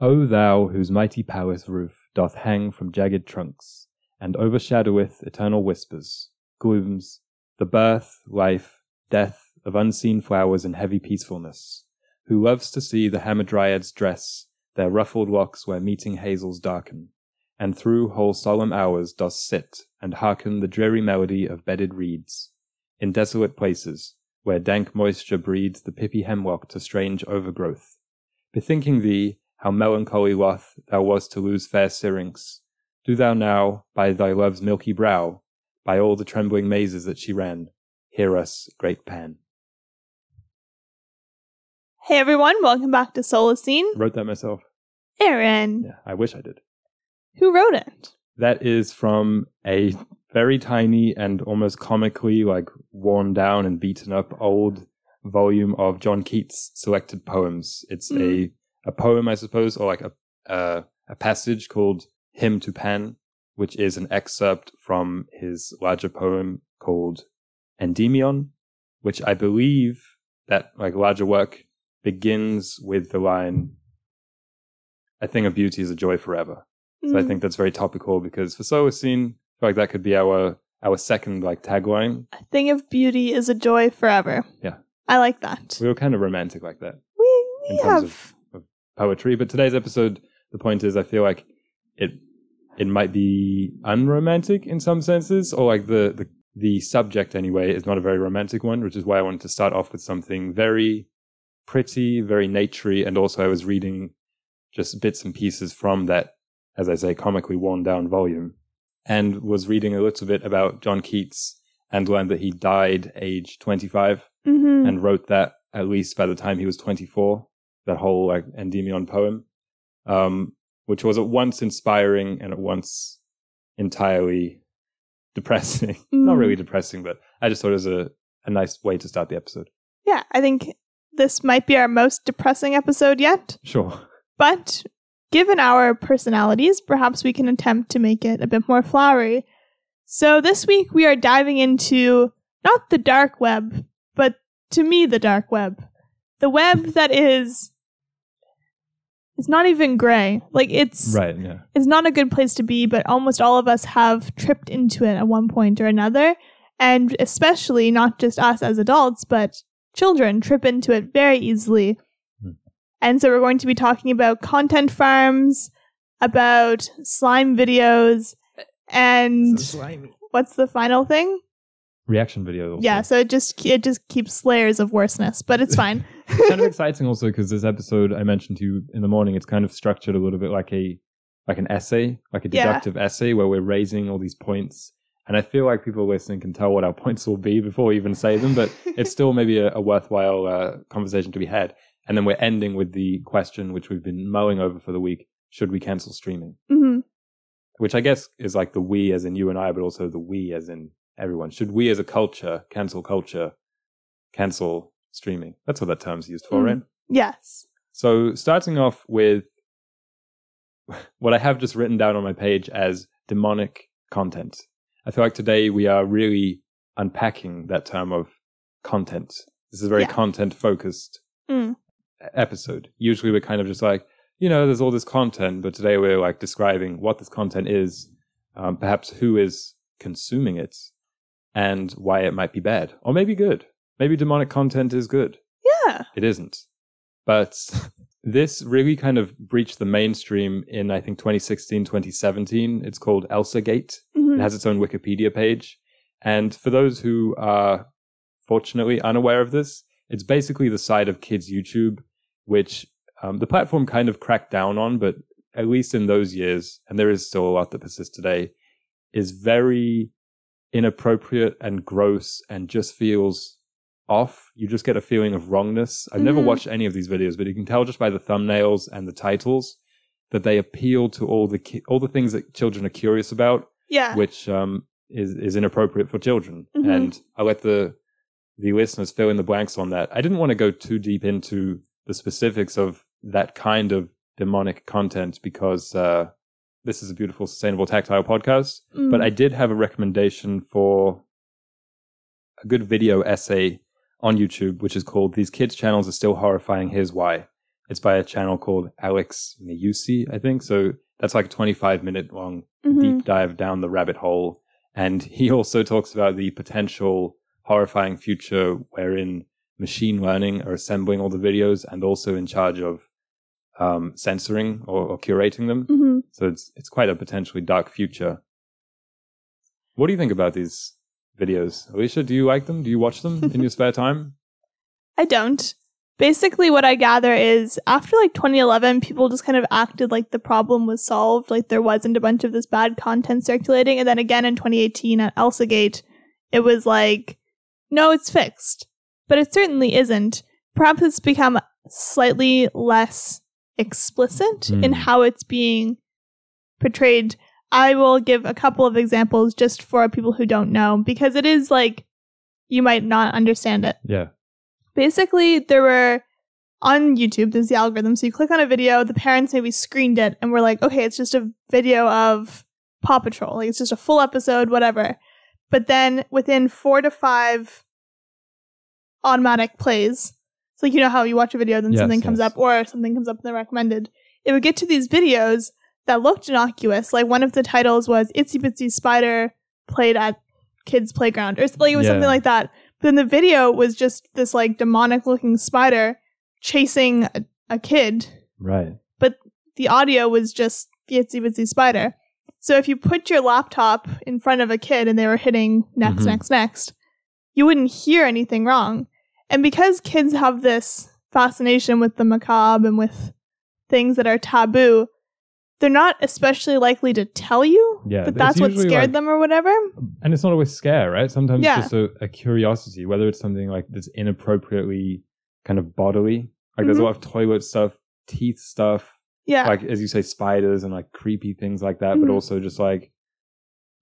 O thou whose mighty palace roof doth hang from jagged trunks, and overshadoweth eternal whispers, glooms, the birth, life, death of unseen flowers in heavy peacefulness, who loves to see the hamadryads dress their ruffled locks where meeting hazels darken, and through whole solemn hours dost sit and hearken the dreary melody of bedded reeds, in desolate places, where dank moisture breeds the pippy hemlock to strange overgrowth, bethinking thee how melancholy loth thou wast to lose fair Syrinx, do thou now, by thy love's milky brow, by all the trembling mazes that she ran, hear us, great Pan. Hey everyone, welcome back to Solacene. Wrote that myself. Aaron, Yeah, I wish I did. who wrote it? That is from a very tiny and almost comically like worn down and beaten up old volume of John Keats selected poems. It's a mm-hmm. A poem, I suppose, or like a uh, a passage called "Hymn to Pan," which is an excerpt from his larger poem called "Endymion," which I believe that like larger work begins with the line "A thing of beauty is a joy forever." So I Mm, think that's very topical because for Solacene, I feel like that could be our our second like tagline. a thing of beauty is a joy forever. Yeah. I like that. We were kind of romantic like that We, we have. Poetry, but today's episode, the point is, I feel like it it might be unromantic in some senses, or like the the the subject anyway is not a very romantic one, which is why I wanted to start off with something very pretty, very naturey, and also I was reading just bits and pieces from that, as I say, comically worn down volume, and was reading a little bit about John Keats and learned that he died age 25 Mhm. and wrote that at least by the time he was 24, that whole like Endymion poem, um, which was at once inspiring and at once entirely depressing. Not Mm. really depressing, but I just thought it was a, a nice way to start the episode. Yeah, I think this might be our most depressing episode yet, Sure. but given our personalities, perhaps we can attempt to make it a bit more flowery. So this week we are diving into not the dark web, but to me, the dark web. The web that is. It's not even gray. Like it's Right. Yeah. is not a good place to be, but almost all of us have tripped into it at one point or another. And especially not just us as adults, but children trip into it very easily. Hmm. And so we're going to be talking about content farms, about slime videos, and what's the final thing? Reaction videos. Yeah, so it just it just keeps layers of worseness, but it's fine. kind of exciting also because this episode I mentioned to you in the morning, it's kind of structured a little bit like a like an essay, like a Yeah. deductive essay where we're raising all these points. And I feel like people listening can tell what our points will be before we even say them, but it's still maybe a, a worthwhile uh, conversation to be had. And then we're ending with the question, which we've been mulling over for the week: Should we cancel streaming? hmm Which I guess is like the we as in you and I, but also the we as in everyone. Should we as a culture cancel culture, cancel streaming? That's what that term's used for, Mm. right? Yes. So starting off with what I have just written down on my page as demonic content. I feel like today we are really unpacking that term of content. This is a very Yeah. content focused Mm. episode. Usually we're kind of just like, you know, there's all this content, but today we're like describing what this content is, um, perhaps who is consuming it, and why it might be bad or maybe good. Maybe demonic content is good Yeah. it isn't. But this really kind of breached the mainstream in, I think, 2016, 2017. It's called Elsa Gate. Mhm. It has its own Wikipedia page. And for those who are fortunately unaware of this, it's basically the side of kids' YouTube, which um, the platform kind of cracked down on, but at least in those years, and there is still a lot that persists today, is very inappropriate and gross and just feels off. You just get a feeling of wrongness. I've never Mhm. watched any of these videos, but you can tell just by the thumbnails and the titles that they appeal to all the ki- all the things that children are curious about, Yeah. which um, is is inappropriate for children. Mhm. And I let the the listeners fill in the blanks on that. I didn't want to go too deep into the specifics of that kind of demonic content because uh, this is a beautiful, sustainable, tactile podcast. Mm. But I did have a recommendation for a good video essay on YouTube, which is called "These Kids Channels Are Still Horrifying." Here's why. It's by a channel called Alex Miyusi, I think. So that's like a 25 minute long Mhm. deep dive down the rabbit hole. And he also talks about the potential horrifying future wherein machine learning are assembling all the videos and also in charge of um, censoring or, or curating them. Mhm. So it's it's quite a potentially dark future. What do you think about these videos, Alicia? Do you like them? Do you watch them in your spare time? I don't. Basically, what I gather is after like 2011, people just kind of acted like the problem was solved, like there wasn't a bunch of this bad content circulating. And then again in 2018 at ElsaGate, it was like, no, it's fixed. But it certainly isn't. Perhaps it's become slightly less explicit in Hmm. how it's being portrayed. I will give a couple of examples just for people who don't know, because it is like you might not understand it Yeah. basically there were on YouTube, there's the algorithm. So you click on a video, the parents maybe screened it, and we're like, okay, it's just a video of Paw Patrol. Like it's just a full episode, whatever. But then within four to five automatic plays, it's like you know how you watch a video, then Yes, something comes yes. up, or something comes up in the recommended. It would get to these videos that looked innocuous. Like one of the titles was Itsy Bitsy Spider played at kids' playground, or like it was Yeah. something like that. But then the video was just this like demonic looking spider chasing a, a kid. Right. But the audio was just the itsy bitsy spider. So if you put your laptop in front of a kid and they were hitting next, Mhm. next, next, you wouldn't hear anything wrong. And because kids have this fascination with the macabre and with things that are taboo, they're not especially likely to tell you Yeah, that that's what scared like- them or whatever. And it's not always scare, right? Sometimes Yeah. it's just a, a curiosity, whether it's something like that's inappropriately kind of bodily. Like there's a Mhm. lot of toilet stuff, teeth stuff, Yeah. like as you say, spiders and like creepy things like that, but Mhm. also just like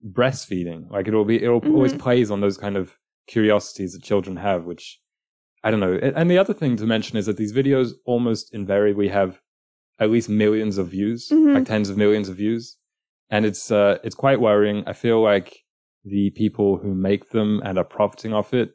breastfeeding. Like it'll be, it'll always Mhm. plays on those kind of curiosities that children have, which I don't know. And the other thing to mention is that these videos almost invariably have at least millions of views, Mhm. like tens of millions of views, and it's uh, it's quite worrying. I feel like the people who make them and are profiting off it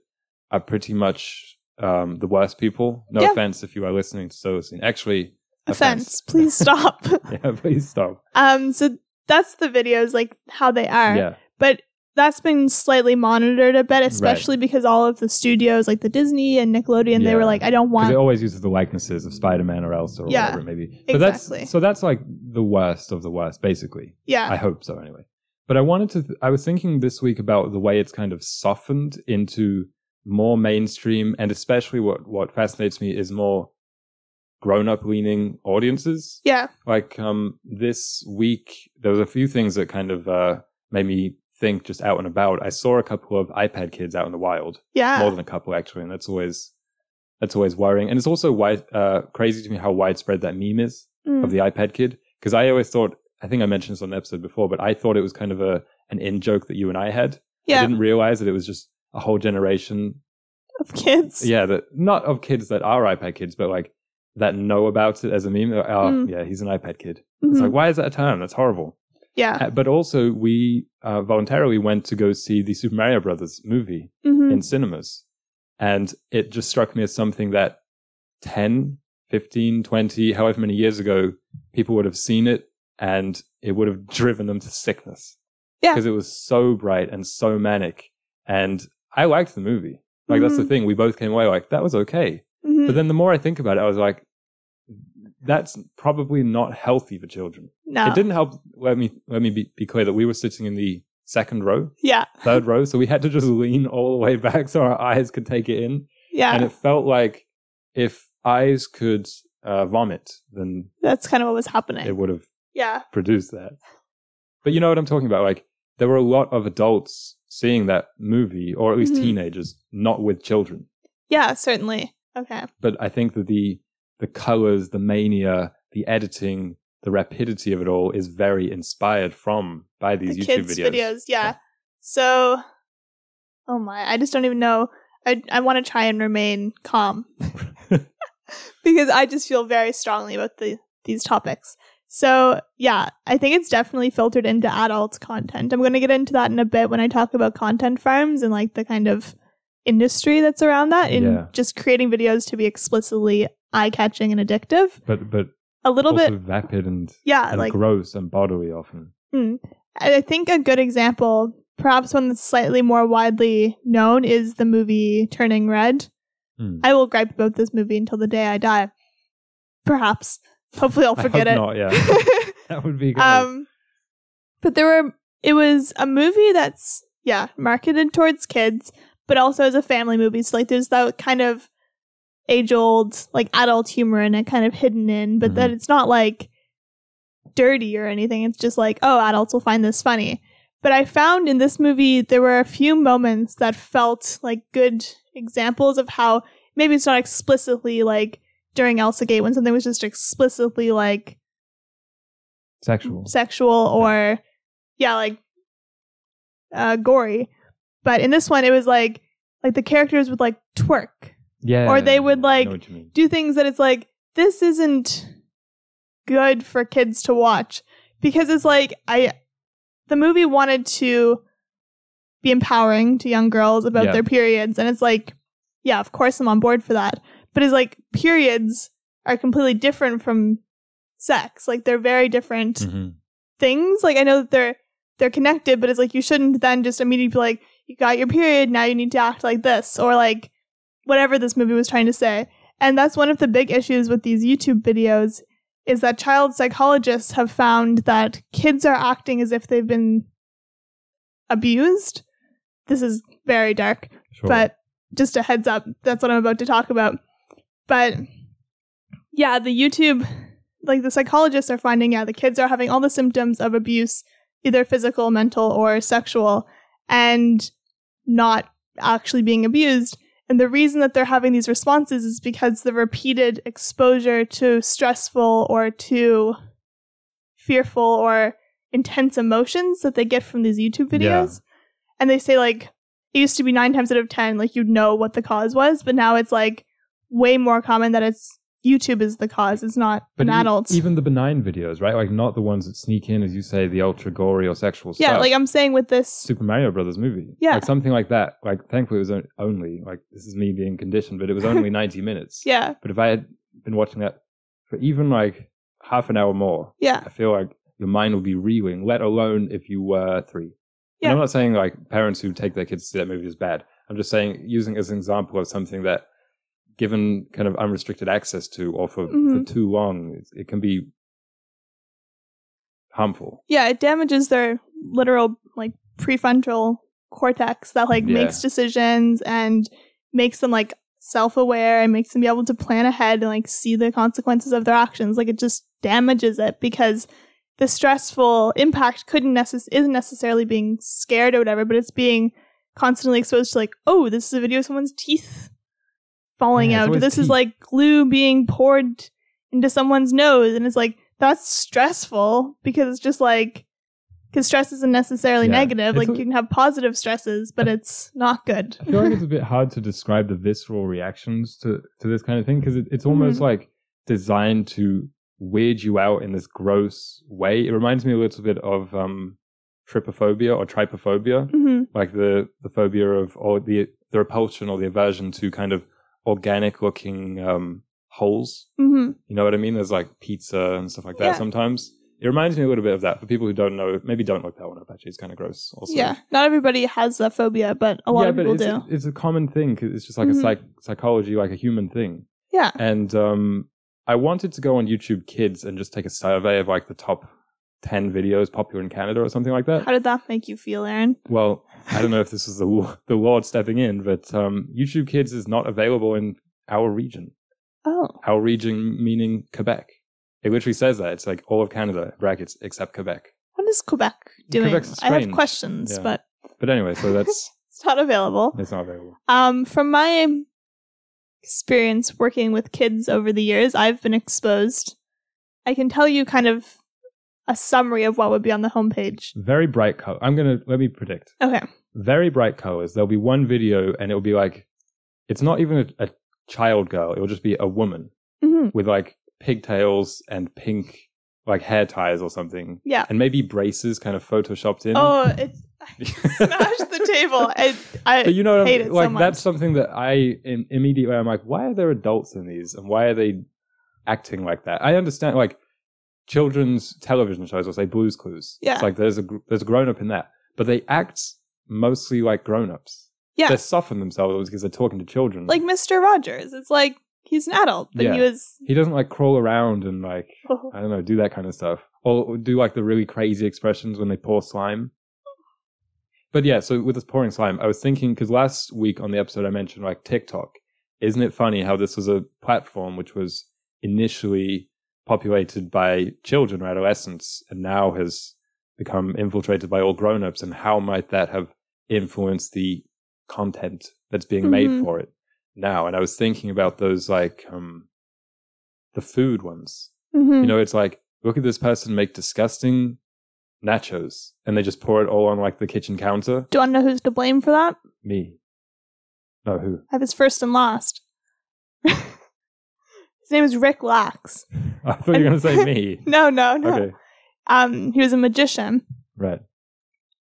are pretty much um, the worst people. No Yeah. offense if you are listening to Solacene. Actually, Offense. Please stop. yeah, please stop. um, so that's the videos, like how they are. Yeah, But that's been slightly monitored a bit, especially because all of the studios, like the Disney and Nickelodeon, they were like, I don't because want. it always uses the likenesses of Spider-Man or Elsa or Yeah, whatever maybe. But exactly. that's so that's like the worst of the worst, basically. yeah. I hope so, anyway. But I wanted to. Th- I was thinking this week about the way it's kind of softened into more mainstream, and especially what what fascinates me is more grown-up leaning audiences. yeah. Like um, this week, there was a few things that kind of uh, made me think just out and about. I saw a couple of iPad kids out in the wild, Yeah. more than a couple actually, and that's always that's always worrying. And it's also wide, uh, crazy to me how widespread that meme is Mm. of the iPad kid because I always thought I think I mentioned this on an episode before, but I thought it was kind of a an in joke that you and I had. Yeah. I didn't realize that it was just a whole generation. Of kids. Yeah, that not of kids that are iPad kids, but like that know about it as a meme. Oh, Mm. yeah, he's an iPad kid. It's Mhm. like, why is that a term? That's horrible. Yeah. Uh, But also, we uh, voluntarily went to go see the Super Mario Brothers movie Mhm. in cinemas. And it just struck me as something that 10, 15, 20, however many years ago, people would have seen it and it would have driven them to sickness. Yeah. Because it was so bright and so manic. And I liked the movie. Like, that's the Mhm. thing. We both came away like, that was okay. Mhm. But then the more I think about it, I was like, that's probably not healthy for children. no. It didn't help. Let me, let me be, be clear that we were sitting in the second row, Yeah. third row. So we had to just lean all the way back so our eyes could take it in Yeah. and it felt like if eyes could uh, vomit, then that's kind of what was happening. it would have yeah. produced that. But you know what I'm talking about? Like there were a lot of adults seeing that movie, or at least Mhm. teenagers, not with children. Yeah, certainly. Okay. But I think that the the colors, the mania, the editing, the rapidity of it all is very inspired from by these the YouTube kids' videos. yeah. Yeah. So, oh my, I just don't even know. I I want to try and remain calm because I just feel very strongly about the these topics. So yeah, I think it's definitely filtered into adult content. I'm going to get into that in a bit when I talk about content farms and like the kind of industry that's around that in Yeah. just creating videos to be explicitly eye catching and addictive. But but A little bit, vapid and, yeah, and like gross and bodily often. Mm. I think a good example, perhaps one that's slightly more widely known, is the movie Turning Red. Hmm. I will gripe about this movie until the day I die. Perhaps. Hopefully, I'll forget it. not, yeah. That would be good. um, but there were. It was a movie that's yeah marketed towards kids, but also as a family movie. So like, there's that kind of age old like adult humor in it, kind of hidden in, but that Mhm. it's not like dirty or anything. It's just like, oh, adults will find this funny. But I found in this movie there were a few moments that felt like good examples of how maybe it's not explicitly like during Elsa Gate when something was just explicitly like Sexual. sexual or yeah, like uh gory. But in this one it was like like the characters would like twerk, Yeah. or they would, like, know what you mean. do things that it's like this isn't good for kids to watch because it's like I the movie wanted to be empowering to young girls about Yeah. their periods and it's like yeah, of course I'm on board for that. But it's like periods are completely different from sex. Like they're very different Mhm. things. Like I know that they're they're connected, but it's like you shouldn't then just immediately be like, you got your period, now you need to act like this, or like whatever this movie was trying to say. And that's one of the big issues with these YouTube videos is that child psychologists have found that kids are acting as if they've been abused. This is very dark. Sure. But just a heads up, that's what I'm about to talk about. But yeah, the YouTube, like the psychologists are finding, yeah, the kids are having all the symptoms of abuse, either physical, mental, or sexual, and not actually being abused. And the reason that they're having these responses is because the repeated exposure to stressful or to fearful or intense emotions that they get from these YouTube Yeah. videos. And they say, like, it used to be nine times out of ten, like, you'd know what the cause was, but now it's like way more common that it's YouTube is the cause. It's not But an adult. Even the benign videos, right? Like not the ones that sneak in, as you say, the ultra gory or sexual yeah, stuff. Yeah, like I'm saying with this. Super Mario Brothers movie. Yeah. Like something like that. Like thankfully it was only like this is me being conditioned, but it was only 90 minutes. Yeah, But if I had been watching that for even like half an hour more, yeah, I feel like your mind will be reeling, let alone if you were three. Yeah. And I'm not saying like parents who take their kids to see that movie is bad. I'm just saying using as an example of something that given kind of unrestricted access to or for, Mhm. for too long, it, it can be harmful. yeah. It damages their literal like prefrontal cortex that like Yeah. makes decisions and makes them like self-aware and makes them be able to plan ahead and like see the consequences of their actions. Like it just damages it because the stressful impact couldn't necess- isn't necessarily being scared or whatever, but it's being constantly exposed to like, oh, this is a video of someone's teeth falling Yeah, out. This is like glue being poured into someone's nose, and it's like that's stressful because it's just like because stress isn't necessarily Yeah. negative. Like a- you can have positive stresses, but it's not good. I feel like it's a bit hard to describe the visceral reactions to, to this kind of thing because it, it's Mm-hmm. almost like designed to weird you out in this gross way. It reminds me a little bit of um, trypophobia or trypophobia, hmm like the, the phobia of or the the repulsion or the aversion to kind of organic looking um, holes. hmm You know what I mean? There's like pizza and stuff like that Yeah. sometimes. It reminds me a little bit of that. For people who don't know, maybe don't look that one up. Actually, it's kind of gross. Also, Yeah, not everybody has that phobia, but a lot yeah, of people it's, do. it's a common thing. 'cause it's just like Mhm. a psych- psychology, like a human thing. Yeah. And um, I wanted to go on YouTube Kids and just take a survey of like the top ten videos popular in Canada or something like that. How did that make you feel, Aaron? well, I don't know if this is the the Lord stepping in, but um, YouTube Kids is not available in our region. Oh, Our region meaning Quebec. It literally says that it's like all of Canada brackets except Quebec. what is Quebec doing? I have questions, Yeah. but But anyway, so that's it's not available. it's not available. Um, from my experience working with kids over the years, I've been exposed. I can tell you kind of a summary of what would be on the homepage. Very bright color. I'm gonna let me predict. Okay. very bright colors. There'll be one video and it'll be like, it's not even a, a child girl. It'll just be a woman hmm with like pigtails and pink like hair ties or something, Yeah. and maybe braces kind of photoshopped in. Oh, it I smashed the table. I, I but you know, hate it so like much. that's something that I im- immediately I'm like, why are there adults in these, and why are they acting like that? I understand, like children's television shows will say Blue's Clues. Yeah. it's like there's a there's a grown up in that, but they act mostly like grown ups. Yeah. they soften themselves because they're talking to children. like Mr. Rogers. It's like he's an adult, but he was he doesn't like crawl around and like oh. I don't know, do that kind of stuff. Or do like the really crazy expressions when they pour slime. But yeah, so with this pouring slime, I was thinking because last week on the episode I mentioned like TikTok. Isn't it funny how this was a platform which was initially populated by children or adolescents and now has become infiltrated by all grown-ups and how might that have influenced the content that's being made Mhm. for it now? And I was thinking about those like um the food ones. Mhm. You know, it's like, look at this person make disgusting nachos and they just pour it all on like the kitchen counter. Do you want to know who's to blame for that? Me. No, who? I was first and last. his name is Rick Lax. I thought you were going to say me. No, no, no. Okay. Um, he was a magician, Right.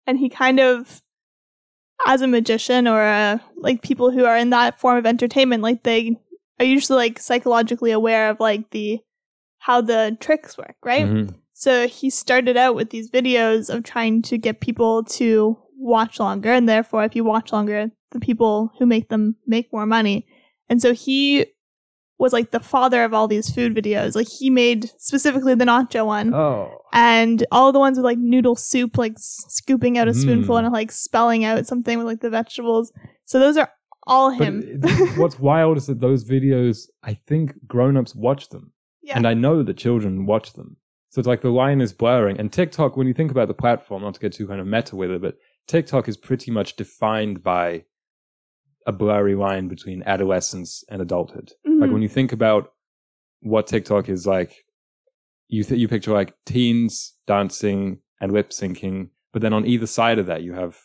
and he kind of, as a magician or a, like people who are in that form of entertainment, like they are usually like psychologically aware of like the how the tricks work, right? Mhm. So he started out with these videos of trying to get people to watch longer, and therefore, if you watch longer, the people who make them make more money. And so he was like the father of all these food videos. Like he made specifically the nacho one, Oh. and all the ones with like noodle soup, like s- scooping out a spoonful Mm. and like spelling out something with like the vegetables. So those are all him. what's wild is that those videos, I think grown-ups watch them. yeah. And I know that children watch them. So it's like the line is blurring. And TikTok, when you think about the platform, not to get too kind of meta with it, but TikTok is pretty much defined by a blurry line between adolescence and adulthood. Like Mhm. when you think about what TikTok is like, you th- you picture like teens dancing and lip syncing, but then on either side of that you have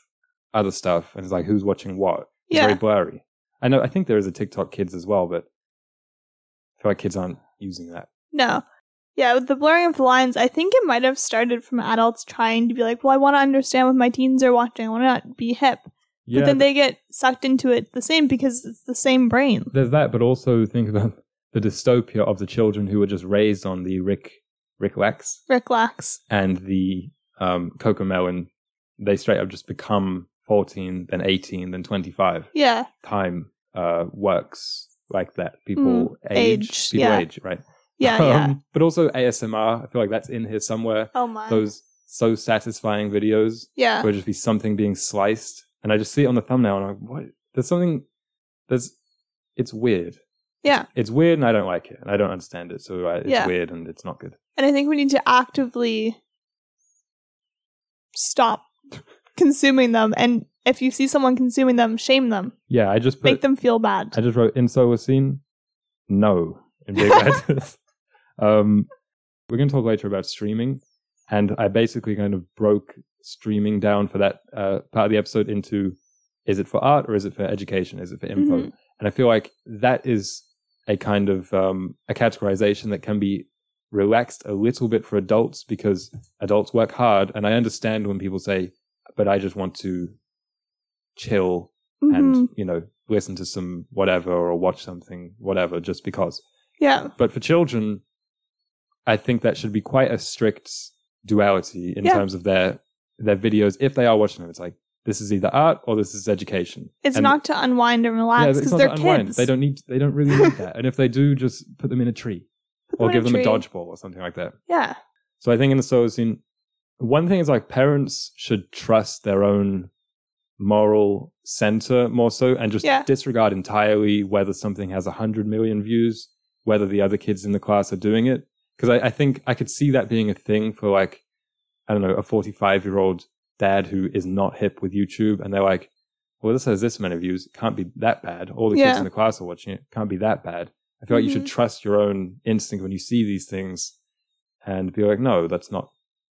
other stuff, and it's like who's watching what. It's Yeah. very blurry. I know. I think there is a TikTok Kids as well, but I feel like kids aren't using that. No. Yeah, with the blurring of the lines, I think it might have started from adults trying to be like, well, I want to understand what my teens are watching. I want to not be hip. Yeah, but then they get sucked into it the same because it's the same brain. there's that, but also think about the dystopia of the children who were just raised on the Rick Rick Lex Rick Lax. and the um, Cocomelon. They straight up just become 14, then 18, then 25. Yeah. time uh, works like that. People age, Mm, age, people yeah. age, right? Yeah, yeah. Um, but also ASMR. I feel like that's in here somewhere. Oh my. Those so satisfying videos yeah. where just be something being sliced, and I just see it on the thumbnail, and I'm like, what? There's something. There's. It's weird. Yeah. It's weird, and I don't like it, and I don't understand it. So uh, it's Yeah. weird, and it's not good. And I think we need to actively stop consuming them. And if you see someone consuming them, shame them. Yeah, I just put. Make them feel bad. I just wrote in Solacene. No, in big letters. um, we're going to talk later about streaming, and I basically kind of broke streaming down for that uh, part of the episode into: is it for art or is it for education? Is it for info? Mhm. And I feel like that is a kind of um, a categorization that can be relaxed a little bit for adults because adults work hard, and I understand when people say, "But I just want to chill Mhm. and you know listen to some whatever or watch something whatever just because yeah. but for children i think that should be quite a strict duality in Yeah. terms of their their videos if they are watching them it's like this is either art or this is education It's And- not to unwind and relax because not they're kids. they don't need they don't really need that and if they do just put them in a tree or in a give them a dodgeball or something like that Yeah. so I think in the Solacene, one thing is like parents should trust their own moral center more so and just Yeah. disregard entirely whether something has a hundred million views, whether the other kids in the class are doing it. Because I, I think I could see that being a thing for like, I don't know, a 45 year old dad who is not hip with YouTube and they're like, well, this has this many views. It can't be that bad. All the kids in the class are watching it. Can't be that bad. I feel like you should Mhm. trust your own instinct when you see these things and be like, no, that's not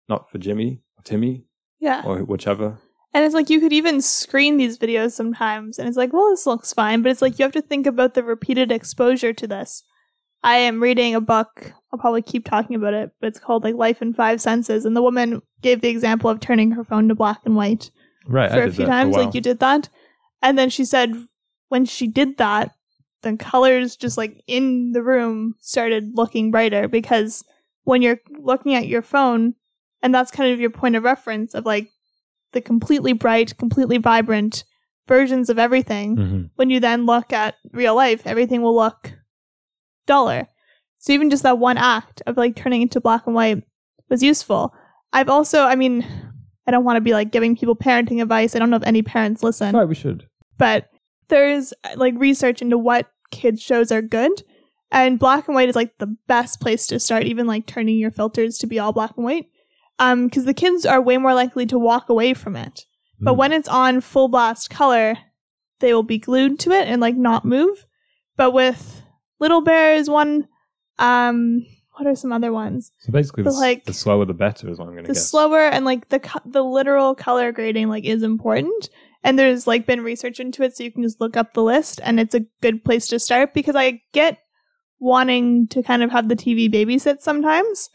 not for Jimmy or Timmy Yeah. or whichever. And it's like you could even screen these videos sometimes, and it's like, well, this looks fine, but it's like you have to think about the repeated exposure to this. I am reading a book. I'll probably keep talking about it, but it's called like Life in Five Senses. And the woman gave the example of turning her phone to black and white Right. For a few that for a times, like you did that. And then she said when she did that, the colors just like in the room started looking brighter because when you're looking at your phone, and that's kind of your point of reference of like the completely bright, completely vibrant versions of everything, Mhm. when you then look at real life, everything will look duller. So even just that one act of like turning into black and white was useful. I've also, I mean, I don't want to be like giving people parenting advice. I don't know if any parents listen, Right, we should. but there's like research into what kids shows are good. And black and white is like the best place to start, even like turning your filters to be all black and white. Um, because the kids are way more likely to walk away from it. But Mm. when it's on full blast color, they will be glued to it and like not move. But with Little Bear is one. Um, what are some other ones? So basically, the, s- like, the slower the better is what I'm going to The guess. slower and like the co- the literal color grading like is important. And there's like been research into it, so you can just look up the list, and it's a good place to start because I get wanting to kind of have the TV babysit sometimes.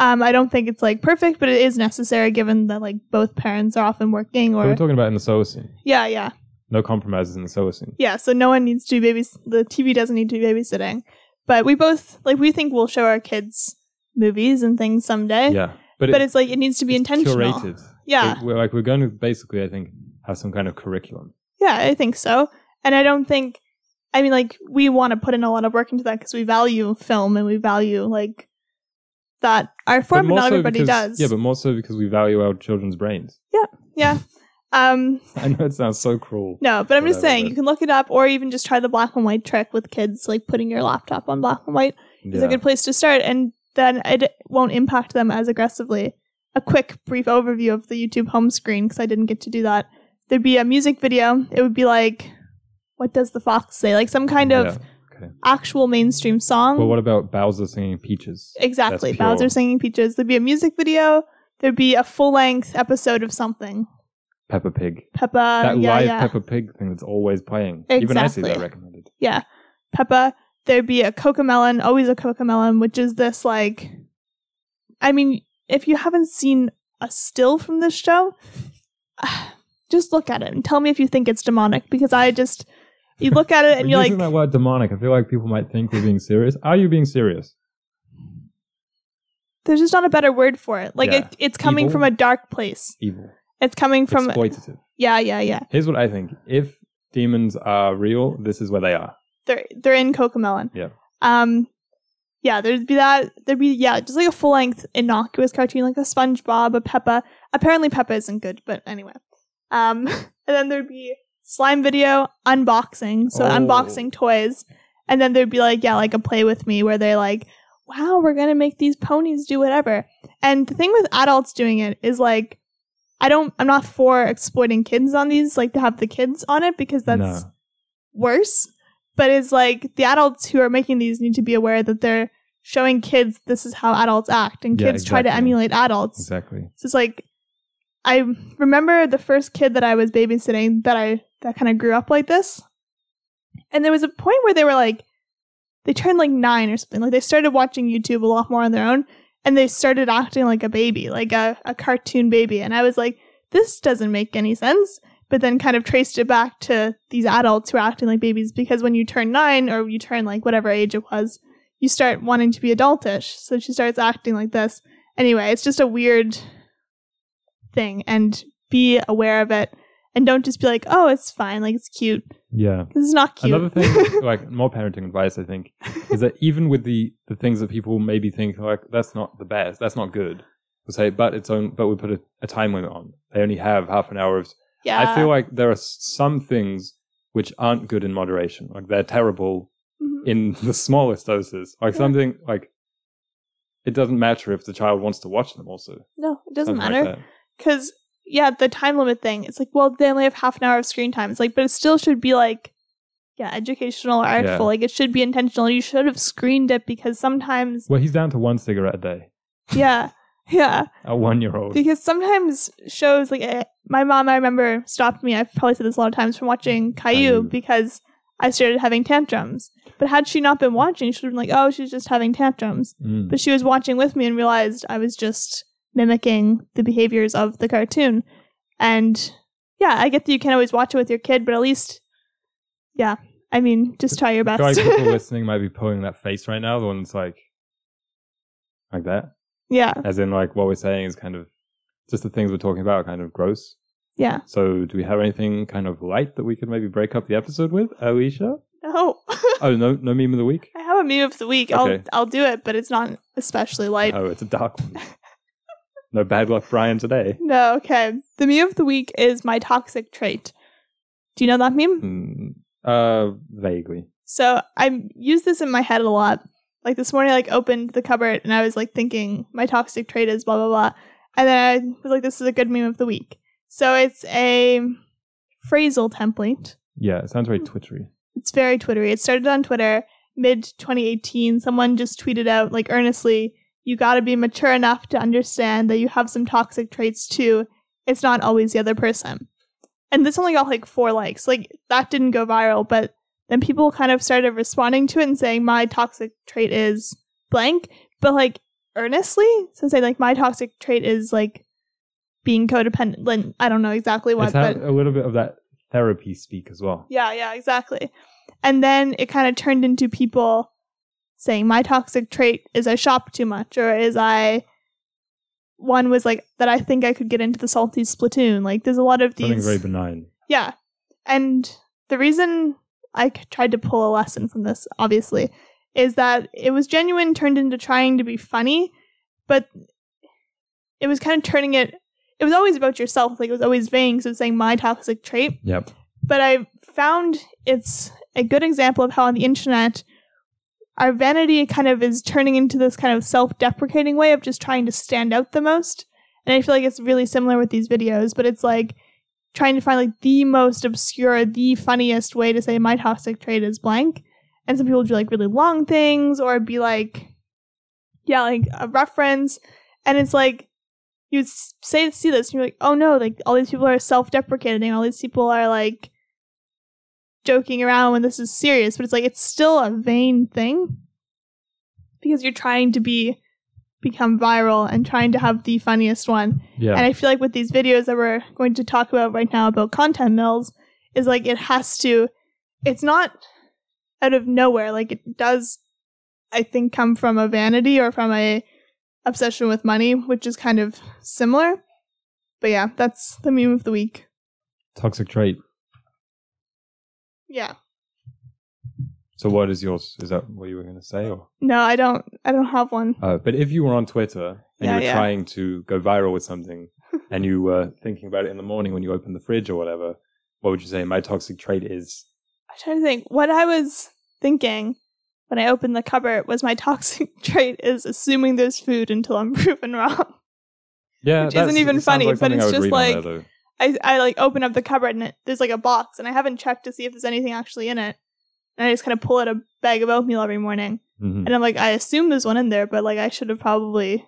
Um, I don't think it's like perfect, but it is necessary given that like both parents are often working But or we're talking about in the Solacene. yeah, yeah. No compromises in the Solacene. Yeah, so no one needs to be babys. The TV doesn't need to be babysitting, but we both like we think we'll show our kids movies and things someday. Yeah, but, but it- it's like it needs to be intentional. curated. Yeah, We're, like we're going to basically, I think, have some kind of curriculum. yeah, I think so. And I don't think, I mean, like we want to put in a lot of work into that because we value film and we value like that art form, but, not so everybody because- does. Yeah, but more so because we value our children's brains. Yeah, yeah. Um, I know it sounds so cruel. no, but I'm just saying you can look it up or even just try the black and white trick with kids, like putting your laptop on black and white. is Yeah. a good place to start, and then it won't impact them as aggressively. A quick, brief overview of the YouTube home screen because I didn't get to do that. There'd be a music video. It would be like, what does the fox say? Like some kind of Yeah, okay. actual mainstream song. Well, what about Bowser singing Peaches? exactly. Bowser singing Peaches. There'd be a music video. There'd be a full length episode of something. Peppa Pig. Peppa. that yeah, live yeah. Peppa Pig thing that's always playing. Exactly. Even I see that recommended. Yeah. Peppa. There'd be a Cocomelon, always a Cocomelon, which is this like I mean, if you haven't seen a still from this show, just look at it and tell me if you think it's demonic because I just you look at it and you're like using that word demonic. I feel like people might think we're being serious. Are you being serious? there's just not a better word for it. Like Yeah. it, it's coming Evil? from a dark place. Evil. It's coming from Exploitative. yeah, yeah, yeah. Here's what I think. If demons are real, this is where they are. They're they're in Cocomelon. Yeah. Um yeah, there'd be that there'd be yeah, just like a full length innocuous cartoon like a SpongeBob, a Peppa. Apparently Peppa isn't good, but anyway. Um and then there'd be slime video, unboxing, so Oh. unboxing toys. And then there'd be like, yeah, like a play with me where they're like, Wow, we're gonna make these ponies do whatever. And the thing with adults doing it is like I don't I'm not for exploiting kids on these, like to have the kids on it because that's No. worse. But it's like the adults who are making these need to be aware that they're showing kids this is how adults act, and Yeah, kids try to emulate adults. Exactly. So it's like I remember the first kid that I was babysitting that I that kind of grew up like this, and there was a point where they were like they turned like nine or something. Like they started watching YouTube a lot more on their own, and they started acting like a baby, like a, a cartoon baby. And I was like, this doesn't make any sense. But then kind of traced it back to these adults who are acting like babies because when you turn nine or you turn like whatever age it was, you start wanting to be adultish. So she starts acting like this. Anyway, it's just a weird thing and be aware of it and don't just be like, oh, it's fine, like it's cute. Yeah. Is not cute. Another thing, like more parenting advice, I think, is that even with the the things that people maybe think like that's not the best, that's not good, we say, but it's on, but we put a, a time limit on. They only have half an hour of. yeah. I feel like there are some things which aren't good in moderation. Like they're terrible Mhm. in the smallest doses. Like Yeah. something like it doesn't matter if the child wants to watch them. Also, no, it doesn't Something matter. Because, yeah, the time limit thing, it's like, well, they only have half an hour of screen time. It's like, but it still should be like, yeah, educational or artful. Yeah. Like, it should be intentional. You should have screened it because sometimes, Well, he's down to one cigarette a day. yeah, yeah. A one year old. Because sometimes shows like eh, my mom, I remember stopped me. I've probably said this a lot of times from watching Caillou Caillou. because I started having tantrums. But had she not been watching, she would have been like, oh, she's just having tantrums. Mm. But she was watching with me and realized I was just mimicking the behaviors of the cartoon. And yeah, I get that you can't always watch it with your kid, but at least, yeah, I mean, just try your I feel like best. people listening might be pulling that face right now. The one that's like, like that, yeah, as in like what we're saying is kind of just the things we're talking about are kind of gross. yeah. So, do we have anything kind of light that we could maybe break up the episode with, Alicia? No, Oh, no, no meme of the week. I have a meme of the week. Okay. I'll I'll do it, but it's not especially light. Oh, it's a dark one. no bad luck, Brian. Today. No, okay. The meme of the week is my toxic trait. Do you know that meme? Hmm. uh, vaguely. So I use this in my head a lot. Like this morning, I like opened the cupboard and I was like thinking my toxic trait is blah blah blah, and then I was like, this is a good meme of the week. So it's a phrasal template. Yeah, it sounds very twittery. It's very twittery. It started on Twitter mid 2018. Someone just tweeted out like earnestly, "You got to be mature enough to understand that you have some toxic traits too. It's not always the other person." And this only got like four likes. Like that didn't go viral, but then people kind of started responding to it and saying my toxic trait is blank, but like earnestly, so say like my toxic trait is like being codependent. Like, I don't know exactly what, it's but a little bit of that therapy speak as well. yeah, yeah, exactly. And then it kind of turned into people saying my toxic trait is I shop too much or is I one was like that I think I could get into the Salty Spitoon. Like there's a lot of Something very benign. Yeah. And the reason I tried to pull a lesson from this obviously is that it was genuine turned into trying to be funny, but it was kind of turning it it was always about yourself. Like it was always vain, so it's saying my toxic trait Yep. but I found it's a good example of how on the internet our vanity kind of is turning into this kind of self-deprecating way of just trying to stand out the most. And I feel like it's really similar with these videos, but it's like trying to find like the most obscure, the funniest way to say my toxic trait is blank. And some people do like really long things or be like, yeah, like a reference. And it's like, you say see this and you're like, oh no, like all these people are self-deprecating, all these people are like joking around when this is serious, but it's like it's still a vain thing because you're trying to be become viral and trying to have the funniest one. Yeah. And I feel like with these videos that we're going to talk about right now about content mills is like it has to it's not out of nowhere. Like it does I think come from a vanity or from a obsession with money, which is kind of similar. But yeah, that's the meme of the week. Toxic trait. Yeah. So, what is yours? Is that what you were going to say, or? No, I don't I don't have one. Uh, but if you were on Twitter and Yeah, you were yeah. trying to go viral with something, and you were thinking about it in the morning when you opened the fridge or whatever, what would you say? My toxic trait is. I'm trying to think. What I was thinking when I opened the cupboard was my toxic trait is assuming there's food until I'm proven wrong. Yeah, Which isn't even funny, like but it's just like-. I, I like open up the cupboard and it, there's like a box and I haven't checked to see if there's anything actually in it. And I just kind of pull out a bag of oatmeal every morning. Mhm. And I'm like, I assume there's one in there, but like I should have probably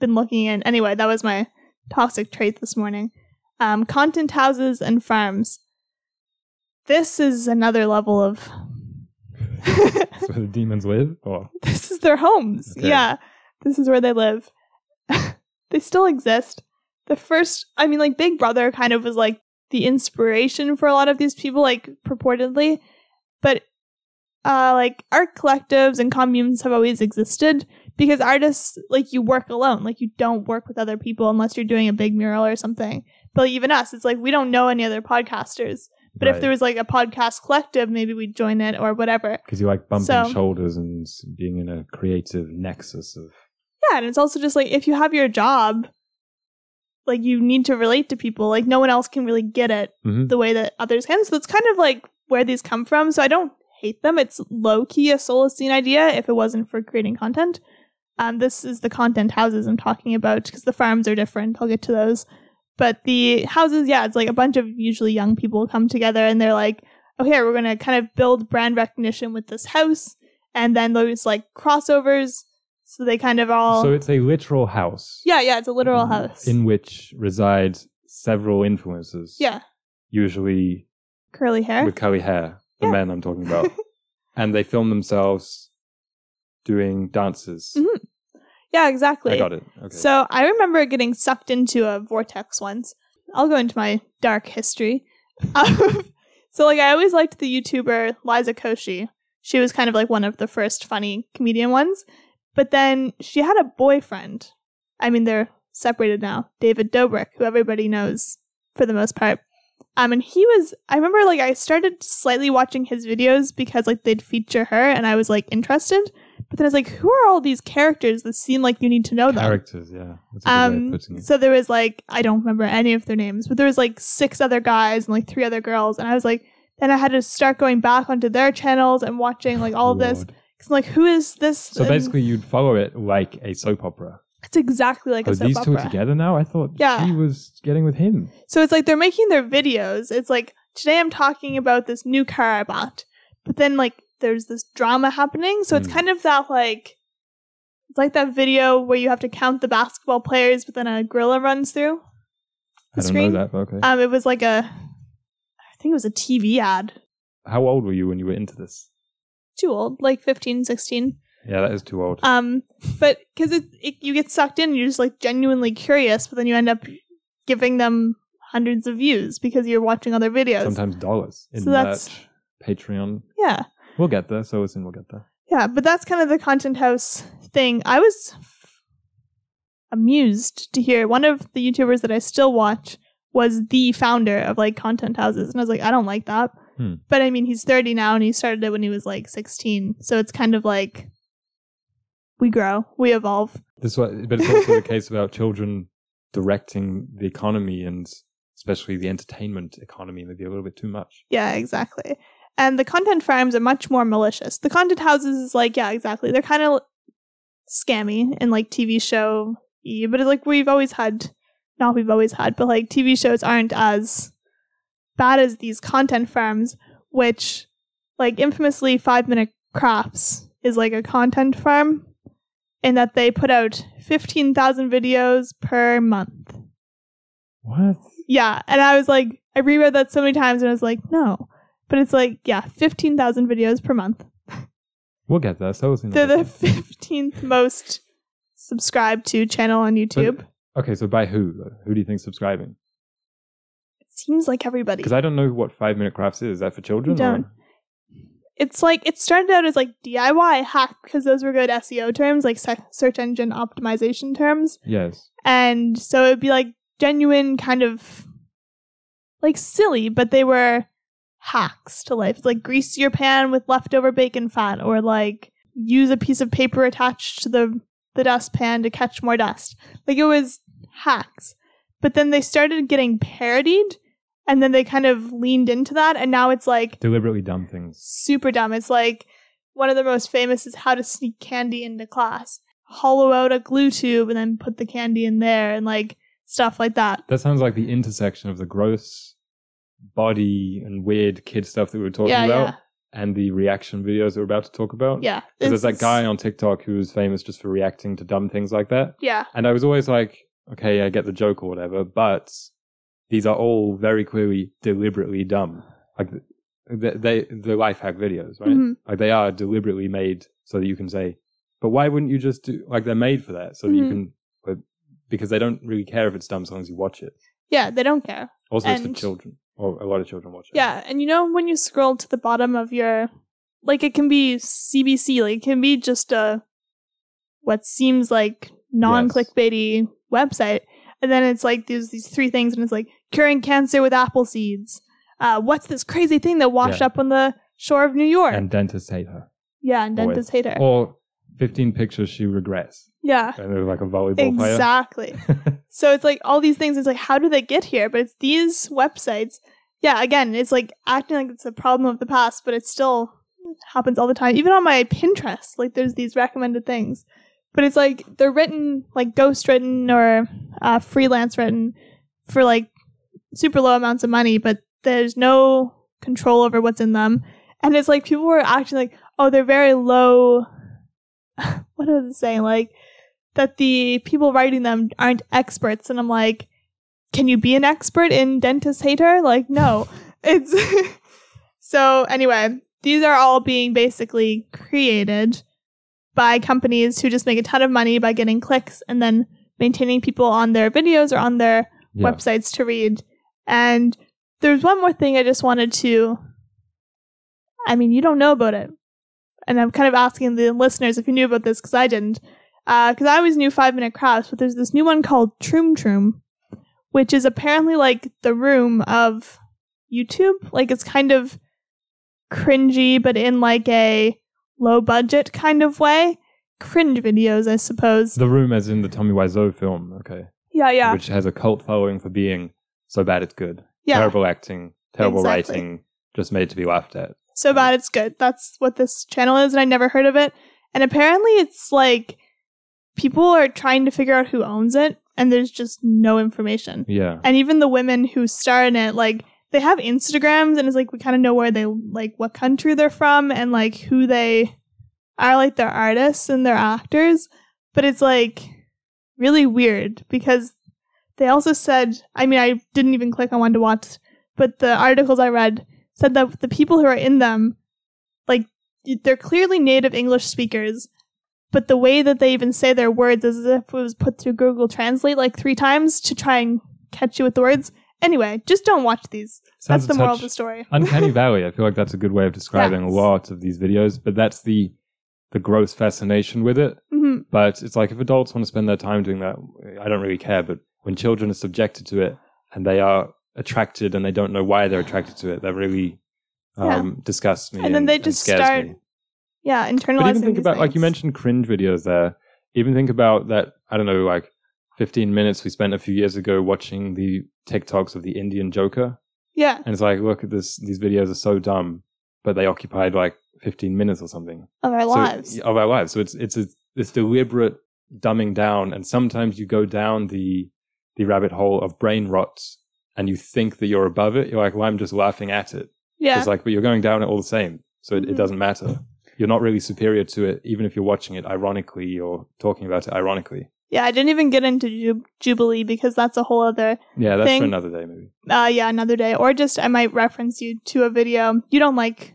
been looking in. Anyway, that was my toxic trait this morning. Um, content houses and farms. This is another level of. That's where the demons live. Or this is their homes. Okay. Yeah, this is where they live. they still exist. The first, I mean, like Big Brother kind of was like the inspiration for a lot of these people, like purportedly. But uh, like art collectives and communes have always existed because artists, like, you work alone. Like, you don't work with other people unless you're doing a big mural or something. But like, even us, it's like we don't know any other podcasters. But if there was like a podcast collective, maybe we'd join it or whatever. because you like bumping So- shoulders and being in a creative nexus of. Yeah, and it's also just like if you have your job, like you need to relate to people. Like no one else can really get it Mhm. the way that others can. So it's kind of like where these come from. So I don't hate them. It's low key a Solacene idea if it wasn't for creating content. Um, this is the content houses I'm talking about because the farms are different. I'll get to those. But the houses, yeah, it's like a bunch of usually young people come together and they're like, okay, we're going to kind of build brand recognition with this house. And then those like crossovers. So they kind of all. So it's a literal house. yeah, yeah, it's a literal house. In which reside several influences. yeah, Usually curly hair. with curly hair. The Yeah. men I'm talking about. and they film themselves doing dances. Mhm. Yeah, exactly. I got it. Okay. So I remember getting sucked into a vortex once. I'll go into my dark history. Um, so like I always liked the YouTuber Liza Koshy. She was kind of like one of the first funny comedian ones. But then she had a boyfriend. I mean they're separated now. David Dobrik, who everybody knows for the most part. Um and he was I remember like I started slightly watching his videos because like they'd feature her and I was like interested. But then I was like, who are all these characters that seem like you need to know them? Characters, yeah. That's a good way of Um, so there was like I don't remember any of their names, but there was like six other guys and like three other girls, and I was like, then I had to start going back onto their channels and watching like all of this. Cause I'm like, who is this? So And basically, you'd follow it like a soap opera. it's exactly like Are a soap these two opera. are together now? I thought Yeah. she was getting with him. So it's like they're making their videos. It's like today I'm talking about this new car I bought, but then like there's this drama happening. So it's Hmm. kind of that like. It's like that video where you have to count the basketball players, but then a gorilla runs through. I don't screen? know that, okay. Um, it was like a, I think it was a TV ad. How old were you when you were into this? Too old, like 15, 16. Yeah, that is too old. Um, but because it, it, you get sucked in, you're just like genuinely curious, but then you end up giving them hundreds of views because you're watching other videos. Sometimes dollars in So that's- merch, Patreon. Yeah, We'll get there. So soon we'll get there. yeah, but that's kind of the content house thing. I was amused to hear one of the YouTubers that I still watch was the founder of like content houses, and I was like, I don't like that. Hmm. But I mean, he's 30 now, and he started it when he was like 16, so it's kind of like we grow, we evolve. This wa- but it's also the case about children directing the economy and especially the entertainment economy maybe a little bit too much. Yeah, exactly. And the content farms are much more malicious. The content houses is like, yeah, exactly. They're kind of scammy and like TV show but it's like we've always had not we've always had, but like TV shows aren't as bad as these content farms, which like infamously five minute crafts is like a content farm in that they put out fifteen thousand videos per month. What? Yeah. And I was like, I reread that so many times and I was like, no. But it's like, yeah, 15,000 videos per month. We'll get there. So soon. They're the 15th most subscribed to channel on YouTube. there. Okay, so by who? Who do you think's subscribing? Seems like everybody. Because I don't know what five minute crafts is. Is that for children? You don't. or- It's like, it started out as like DIY hack because those were good SEO terms, like se- search engine optimization terms. Yes. And so it'd be like genuine kind of like silly, but they were hacks to life. It's like grease your pan with leftover bacon fat or like use a piece of paper attached to the the dustpan to catch more dust. Like it was hacks. But then they started getting parodied and then they kind of leaned into that and now it's like Deliberately dumb things. super dumb. It's like one of the most famous is how to sneak candy into class. Hollow out a glue tube and then put the candy in there and like stuff like that. That sounds like the intersection of the gross body and weird kid stuff that we were talking Yeah, about yeah. and the reaction videos that we're about to talk about. Yeah. Because there's that guy on TikTok who was famous just for reacting to dumb things like that. Yeah. And I was always like, okay, I get the joke or whatever, but these are all very clearly deliberately dumb. Like they, they the life hack videos, right? Mhm. Like they are deliberately made so that you can say, but why wouldn't you just do like they're made for that so that you Mhm. can, but because they don't really care if it's dumb as long as you watch it. Yeah, they don't care. Also, it's for children, or a lot of children watch it. Yeah, and you know when you scroll to the bottom of your like it can be CBC, like it can be just a what seems like non-clickbaity website. And then it's like there's these three things and it's like curing cancer with apple seeds. Uh, what's this crazy thing that washed Yeah. up on the shore of New York? and dentists hate her. yeah, and Always. dentists hate her. Or 15 pictures she regrets, yeah. and they're like a volleyball player. Exactly. So it's like all these things. It's like, how do they get here? But it's these websites. Yeah, again, it's like acting like it's a problem of the past, but it still happens all the time. Even on my Pinterest, like there's these recommended things, but it's like they're written like ghost written or uh, freelance written for like super low amounts of money, but there's no control over what's in them. And it's like people were acting like, oh, they're very low. what was it saying? Like that the people writing them aren't experts and i'm like can you be an expert in dentist hater like no it's So anyway, these are all being basically created by companies who just make a ton of money by getting clicks and then maintaining people on their videos or on their Yeah. websites to read. And there's one more thing I just wanted to. I mean, you don't know about it. And I'm kind of asking the listeners if you knew about this because I didn't. Uh, because I always knew Five Minute Crafts, but there's this new one called Troom Troom, which is apparently like the room of YouTube. Like it's kind of cringy, but in like a low budget kind of way. Cringe videos, I suppose. The Room, as in the Tommy Wiseau film, okay, Yeah, yeah. which has a cult following for being so bad it's good. yeah. Terrible acting, terrible Exactly. writing, just made to be laughed at. so bad it's good. That's what this channel is, and I never heard of it. And apparently, it's like people are trying to figure out who owns it, and there's just no information. Yeah, And even the women who star in it, like they have Instagrams, and it's like we kind of know where they like what country they're from and like who they are, like their artists and their actors. But it's like really weird because they also said, I mean, I didn't even click on one to watch, but the articles I read said that the people who are in them, like they're clearly native English speakers, but the way that they even say their words is as if it was put through Google Translate like three times to try and catch you with the words. Anyway, just don't watch these. That's the moral of the story. Uncanny Valley. I feel like that's a good way of describing Yes. a lot of these videos, but that's the the gross fascination with it. hmm But it's like if adults want to spend their time doing that, I don't really care. But when children are subjected to it and they are attracted and they don't know why they're attracted to it, that really um, disgusts me. And then they just start me. Yeah, internalizing. But even think about, like you mentioned, cringe videos there. Even think about that, I don't know, like 15 minutes we spent a few years ago watching the TikToks of the Indian Joker. Yeah, And it's like, look at this, these videos are so dumb, but they occupied like 15 minutes or something. of our So- lives. of our lives. So it's, it's a, this deliberate dumbing down. And sometimes you go down the, the rabbit hole of brain rot and you think that you're above it. You're like, well, I'm just laughing at it. Yeah, It's like, but you're going down it all the same. So it, it Mhm. doesn't matter. You're not really superior to it, even if you're watching it ironically or talking about it ironically. Yeah. I didn't even get into Ju- Jubilee because that's a whole other. Yeah, that's Thing- for another day, maybe. Uh, yeah, another day, or just I might reference you to a video you don't like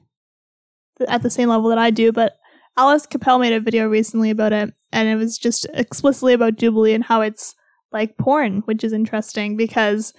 th- at the same level that I do, but Alice Cappelle made a video recently about it, and it was just explicitly about Jubilee and how it's like porn, which is interesting because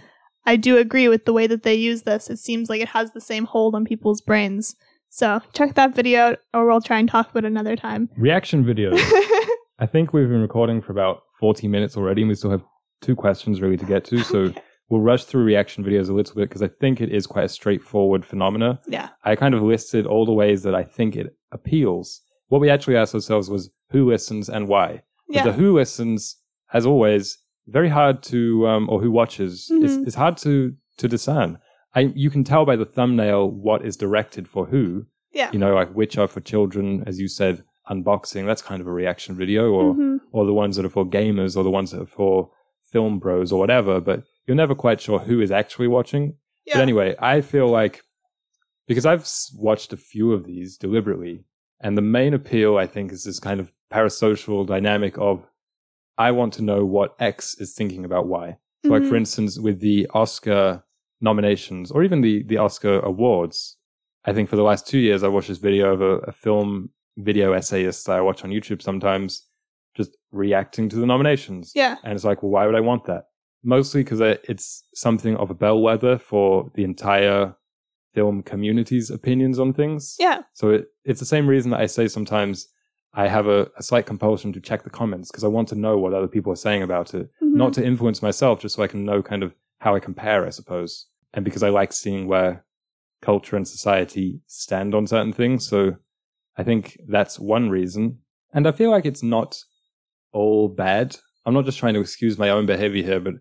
I do agree with the way that they use this. It seems like it has the same hold on people's brains. So check that video out, or we'll try and talk about it another time. Reaction videos. I think we've been recording for about 40 minutes already, and we still have two questions really to get to. So we'll rush through reaction videos a little bit because I think it is quite a straightforward phenomena. yeah. I kind of listed all the ways that I think it appeals. What we actually asked ourselves was who listens and why. Yeah. the who listens, as always, very hard to, um, or who watches, it's, Mhm. it's hard to to discern. I you can tell by the thumbnail what is directed for who. Yeah. You know, like which are for children, as you said, unboxing. That's kind of a reaction video, or Mhm. or the ones that are for gamers, or the ones that are for film bros, or whatever. But you're never quite sure who is actually watching. Yeah. But anyway, I feel like because I've watched a few of these deliberately, and the main appeal I think is this kind of parasocial dynamic of I want to know what X is thinking about Y. So like for Mhm. instance, with the Oscar nominations or even the the Oscar awards, I think for the last two years I watched this video of a, a film video essayists that I watch on YouTube sometimes, just reacting to the nominations. Yeah. And it's like, well, why would I want that? Mostly because it's something of a bellwether for the entire film community's opinions on things. Yeah. So it, it's the same reason that I say sometimes I have a, a slight compulsion to check the comments because I want to know what other people are saying about it, Mhm. not to influence myself, just so I can know kind of how I compare, I suppose. And because I like seeing where culture and society stand on certain things. So I think that's one reason. And I feel like it's not all bad. I'm not just trying to excuse my own behavior here, but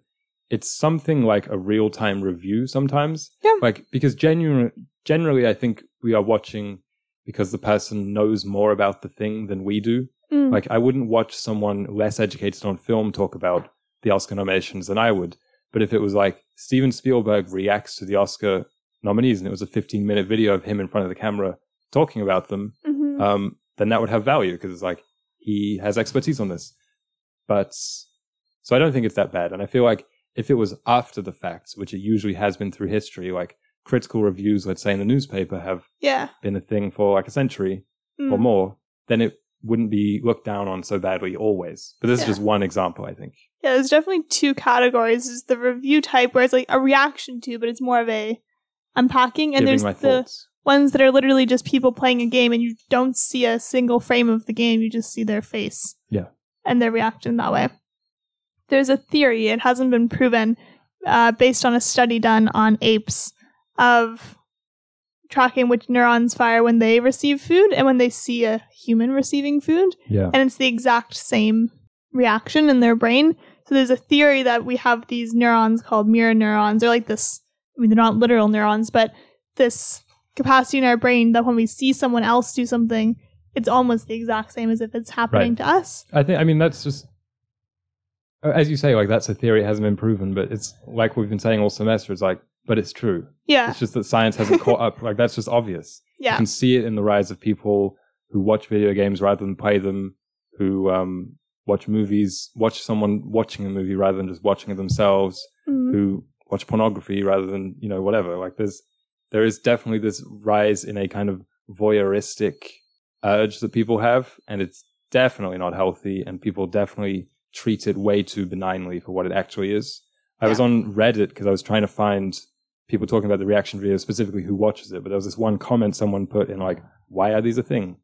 it's something like a real time review sometimes. Yeah. Like, because genuine, generally, I think we are watching because the person knows more about the thing than we do. Mm. Like, I wouldn't watch someone less educated on film talk about the Oscar nominations than I would. But if it was like Steven Spielberg reacts to the Oscar nominees and it was a 15 minute video of him in front of the camera talking about them, Mhm. Um, then that would have value because it's like he has expertise on this. But so I don't think it's that bad. And I feel like if it was after the fact, which it usually has been through history, like critical reviews, let's say in the newspaper, have Yeah. been a thing for like a century or Mm. more, then it wouldn't be looked down on so badly always. But this Yeah. is just one example, I think. Yeah, there's definitely two categories. There's the review type where it's like a reaction to, but it's more of a unpacking. And Giving there's the thoughts. Ones that are literally just people playing a game and you don't see a single frame of the game, you just see their face. Yeah. And their reaction that way. There's a theory, it hasn't been proven, uh, based on a study done on apes of tracking which neurons fire when they receive food and when they see a human receiving food Yeah. and it's the exact same reaction in their brain. So there's a theory that we have these neurons called mirror neurons. They're like this, I mean, they're not literal neurons, but this capacity in our brain that when we see someone else do something, it's almost the exact same as if it's happening Right. to us. I think, I mean, that's just, uh, as you say, like that's a theory, it hasn't been proven, but it's like we've been saying all semester, it's like, but it's true. Yeah. It's just that science hasn't caught up. Like that's just obvious. Yeah. You can see it in the rise of people who watch video games rather than play them, who um, watch movies, watch someone watching a movie rather than just watching it themselves, Mhm. who watch pornography rather than you know whatever. Like there's there is definitely this rise in a kind of voyeuristic urge that people have, and it's definitely not healthy, and people definitely treat it way too benignly for what it actually is. I was on Reddit because I was trying to find people talking about the reaction video, specifically who watches it. But there was this one comment someone put in like, "Why are these a thing?"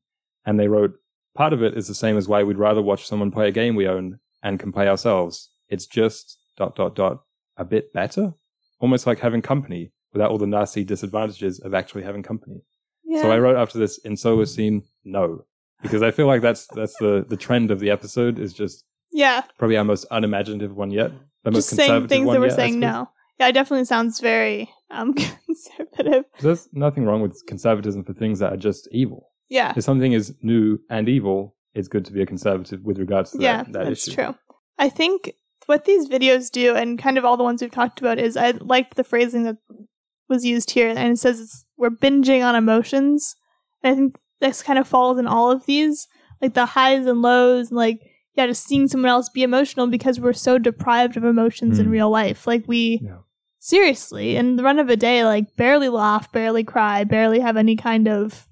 And they wrote, "Part of it is the same as why we'd rather watch someone play a game we own and can play ourselves. It's just dot dot dot a bit better, almost like having company without all the nasty disadvantages of actually having company." yeah. So I wrote after this in Solacene, no, because I feel like that's that's the the trend of the episode is just yeah. probably our most unimaginative one yet, the most Just saying conservative things one that we're yet, saying no. Yeah, it definitely sounds very um, conservative. There's nothing wrong with conservatism for things that are just evil. Yeah. If something is new and evil, it's good to be a conservative with regards to yeah, that, that that's issue. true. I think what these videos do, and kind of all the ones we've talked about, is I liked the phrasing that was used here, and it says it's, we're binging on emotions. And I think this kind of falls in all of these, like the highs and lows, and like yeah, just seeing someone else be emotional because we're so deprived of emotions in Mm. real life. Like we Yeah. seriously, in the run of a day, like barely laugh, barely cry, barely have any kind of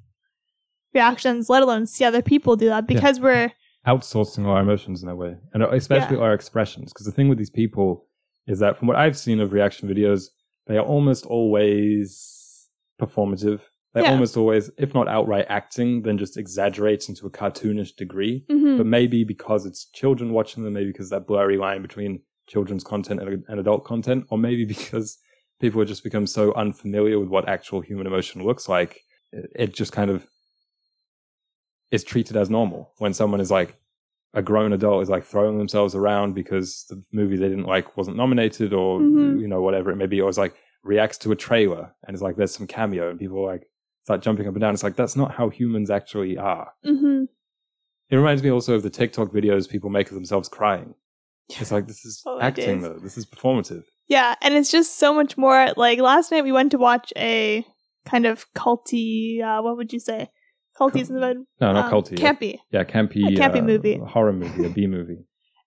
reactions, let alone see other people do that because we're Outsourcing our emotions in a way, and especially our expressions. Because the thing with these people is that, from what I've seen of reaction videos, they are almost always performative. They're Yeah. almost always, if not outright acting, then just exaggerating to a cartoonish degree. Mhm. but maybe because it's children watching them, maybe because that blurry line between children's content and, and adult content, or maybe because people have just become so unfamiliar with what actual human emotion looks like, it, it just kind of is treated as normal when someone is like a grown adult is like throwing themselves around because the movie they didn't like wasn't nominated or Mhm. you know whatever it may be or it's like reacts to a trailer and it's like there's some cameo and people like start jumping up and down it's like that's not how humans actually are Mhm. it reminds me also of the TikTok videos people make of themselves crying. It's like this is Oh, acting is. though. This is performative. Yeah, and it's just so much more. Like last night, we went to watch a kind of culty. Uh, what would you say? Culty in the bed. No, not um, culty. Campy. Yeah, campy. A campy uh, movie. horror movie, a B movie.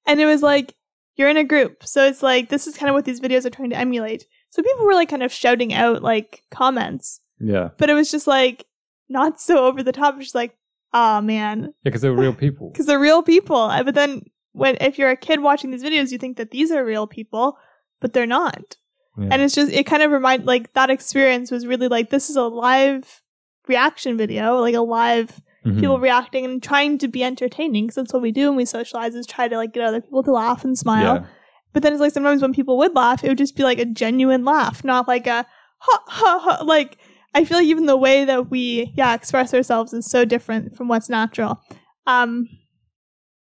And it was like you're in a group, so it's like this is kind of what these videos are trying to emulate. So people were like kind of shouting out like comments, Yeah, but it was just like not so over the top. It's just like, oh man, yeah, because they're real people. because they're real people. Uh, But then when if you're a kid watching these videos, you think that these are real people, but they're not. Yeah. And it's just it kind of remind like that experience was really like this is a live reaction video, like a live Mhm. people reacting and trying to be entertaining. Because that's what we do when we socialize is try to like get other people to laugh and smile. Yeah. But then it's like sometimes when people would laugh, it would just be like a genuine laugh, not like a ha ha ha. Like I feel like even the way that we yeah express ourselves is so different from what's natural. Um,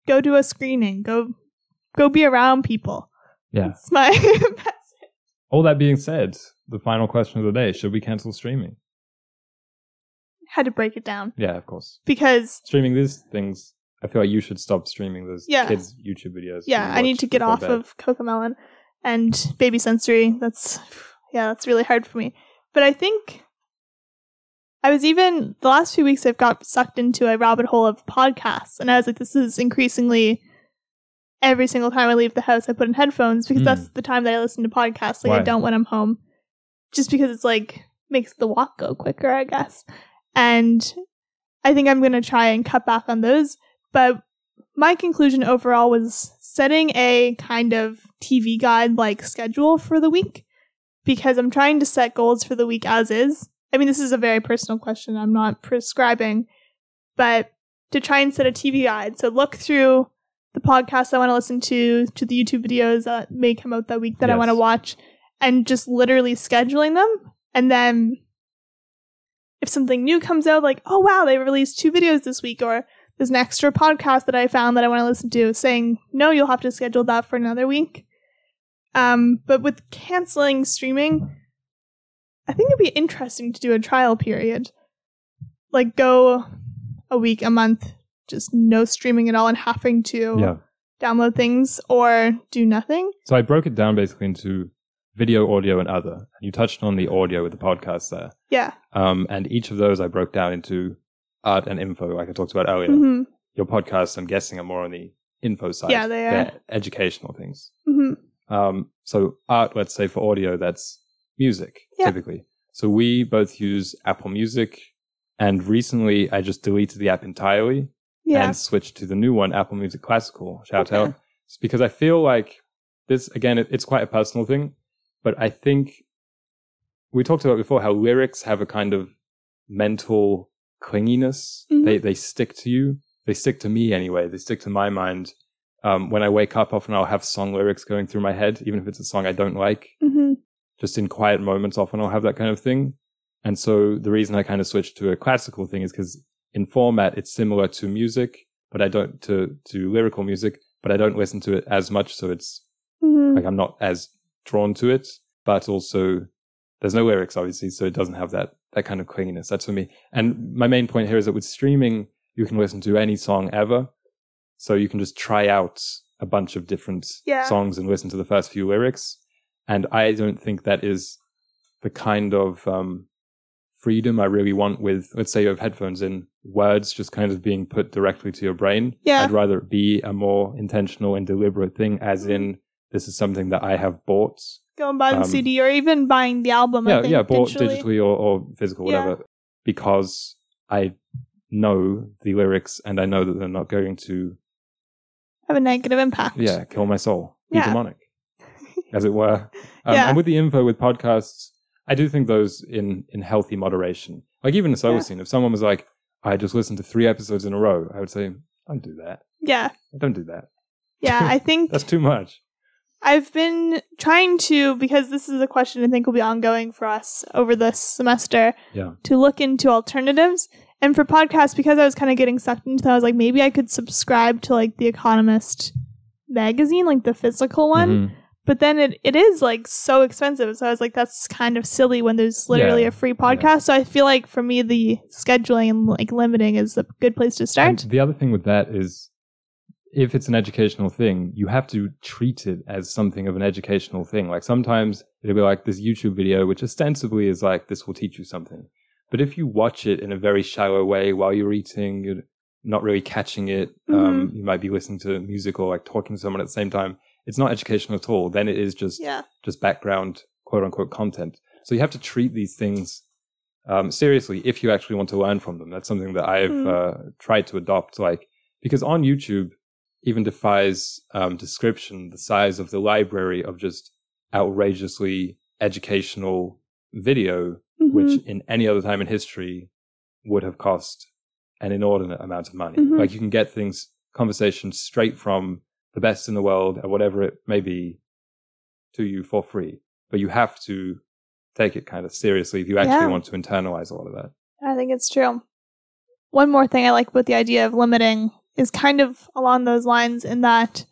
go to a screening. Go go be around people. Yeah. That's my message. All that being said, the final question of the day: Should we cancel streaming? Had to break it down Yeah, of course. because Streaming these things, I feel like you should stop streaming those Yeah. kids' YouTube videos. yeah, I need to get off of Cocomelon and Baby Sensory. That's yeah, that's really hard for me. But I think I was even the last few weeks I've got sucked into a rabbit hole of podcasts, and I was like, this is increasingly every single time I leave the house, I put in headphones because Hmm. that's the time that I listen to podcasts. Like I Why? don't when I'm home, just because it's like makes the walk go quicker, I guess. And I think I'm going to try and cut back on those. But my conclusion overall was setting a kind of TV guide like schedule for the week because I'm trying to set goals for the week as is. I mean, this is a very personal question. I'm not prescribing, but to try and set a TV guide. So look through the podcasts I want to listen to, to the YouTube videos that may come out that week that I want to watch, and just literally scheduling them. And then if something new comes out, like, oh wow, they released two videos this week, or there's an extra podcast that I found that I want to listen to, saying, no, you'll have to schedule that for another week. Um, but with canceling streaming, I think it'd be interesting to do a trial period. Like go a week, a month, just no streaming at all and having to Yeah. download things or do nothing. So I broke it down basically into video, audio, and other. And you touched on the audio with the podcast there. Yeah. Um, and each of those I broke down into art and info, like I talked about earlier. hmm Your podcasts, I'm guessing, are more on the info side. Yeah, they are. They're educational things. hmm Um, so art, let's say for audio, that's music Yeah. typically. So we both use Apple Music, and recently I just deleted the app entirely Yeah. and switched to the new one, Apple Music Classical. Shout Okay. out, It's because I feel like this again. It, it's quite a personal thing, but I think we talked about before how lyrics have a kind of mental clinginess. Mhm. They they stick to you. They stick to me anyway. They stick to my mind. Um, when I wake up, often I'll have song lyrics going through my head, even if it's a song I don't like. hmm Just in quiet moments, often I'll have that kind of thing. And so the reason I kind of switched to a classical thing is because in format it's similar to music, but I don't to to lyrical music, but I don't listen to it as much. So it's hmm like I'm not as drawn to it, but also there's no lyrics obviously, so it doesn't have that that kind of clinginess. That's for me. And my main point here is that with streaming, you can listen to any song ever, so you can just try out a bunch of different Yeah. songs and listen to the first few lyrics. And I don't think that is the kind of um, freedom I really want with, let's say you have headphones in, words just kind of being put directly to your brain. Yeah. I'd rather it be a more intentional and deliberate thing, as in, this is something that I have bought. Go and buy the Um, CD or even buying the album. I yeah, think, yeah, bought digitally. digitally or, or physical, Yeah. whatever, because I know the lyrics and I know that they're not going to, Have a negative impact. yeah, kill my soul, be Yeah. demonic, as it were. Um, Yeah. And with the info with podcasts, I do think those in in healthy moderation. Like even the solo Yeah. scene, if someone was like, "I just listened to three episodes in a row," I would say, "Don't do that. Yeah. Don't do that. Yeah. I think That's too much." I've been trying to, because this is a question I think will be ongoing for us over this semester, Yeah. to look into alternatives. And for podcasts, because I was kind of getting sucked into that, I was like, maybe I could subscribe to like The Economist magazine, like the physical one. Mhm. But then it, it is like so expensive. So I was like, that's kind of silly when there's literally Yeah. a free podcast. So I feel like for me, the scheduling and like limiting is a good place to And start. the other thing with that is, if it's an educational thing, you have to treat it as something of an educational thing. Like sometimes it'll be like this YouTube video, which ostensibly is like, this will teach you something. But if you watch it in a very shallow way while you're eating, you're not really catching it. Um, you might be listening to music or like talking to someone at the same time. It's not educational at all. Then it is just Yeah. just background quote unquote content. So you have to treat these things um, seriously if you actually want to learn from them. That's something that I've Mm. uh, tried to adopt. Like because on YouTube even defies um, description the size of the library of just outrageously educational video, Mhm. which in any other time in history would have cost an inordinate amount of money. Mhm. Like you can get things conversations straight from the best in the world or whatever it may be to you for free. But you have to take it kind of seriously if you actually Yeah. want to internalize all of that. I think it's true. One more thing I like about the idea of limiting is kind of along those lines in that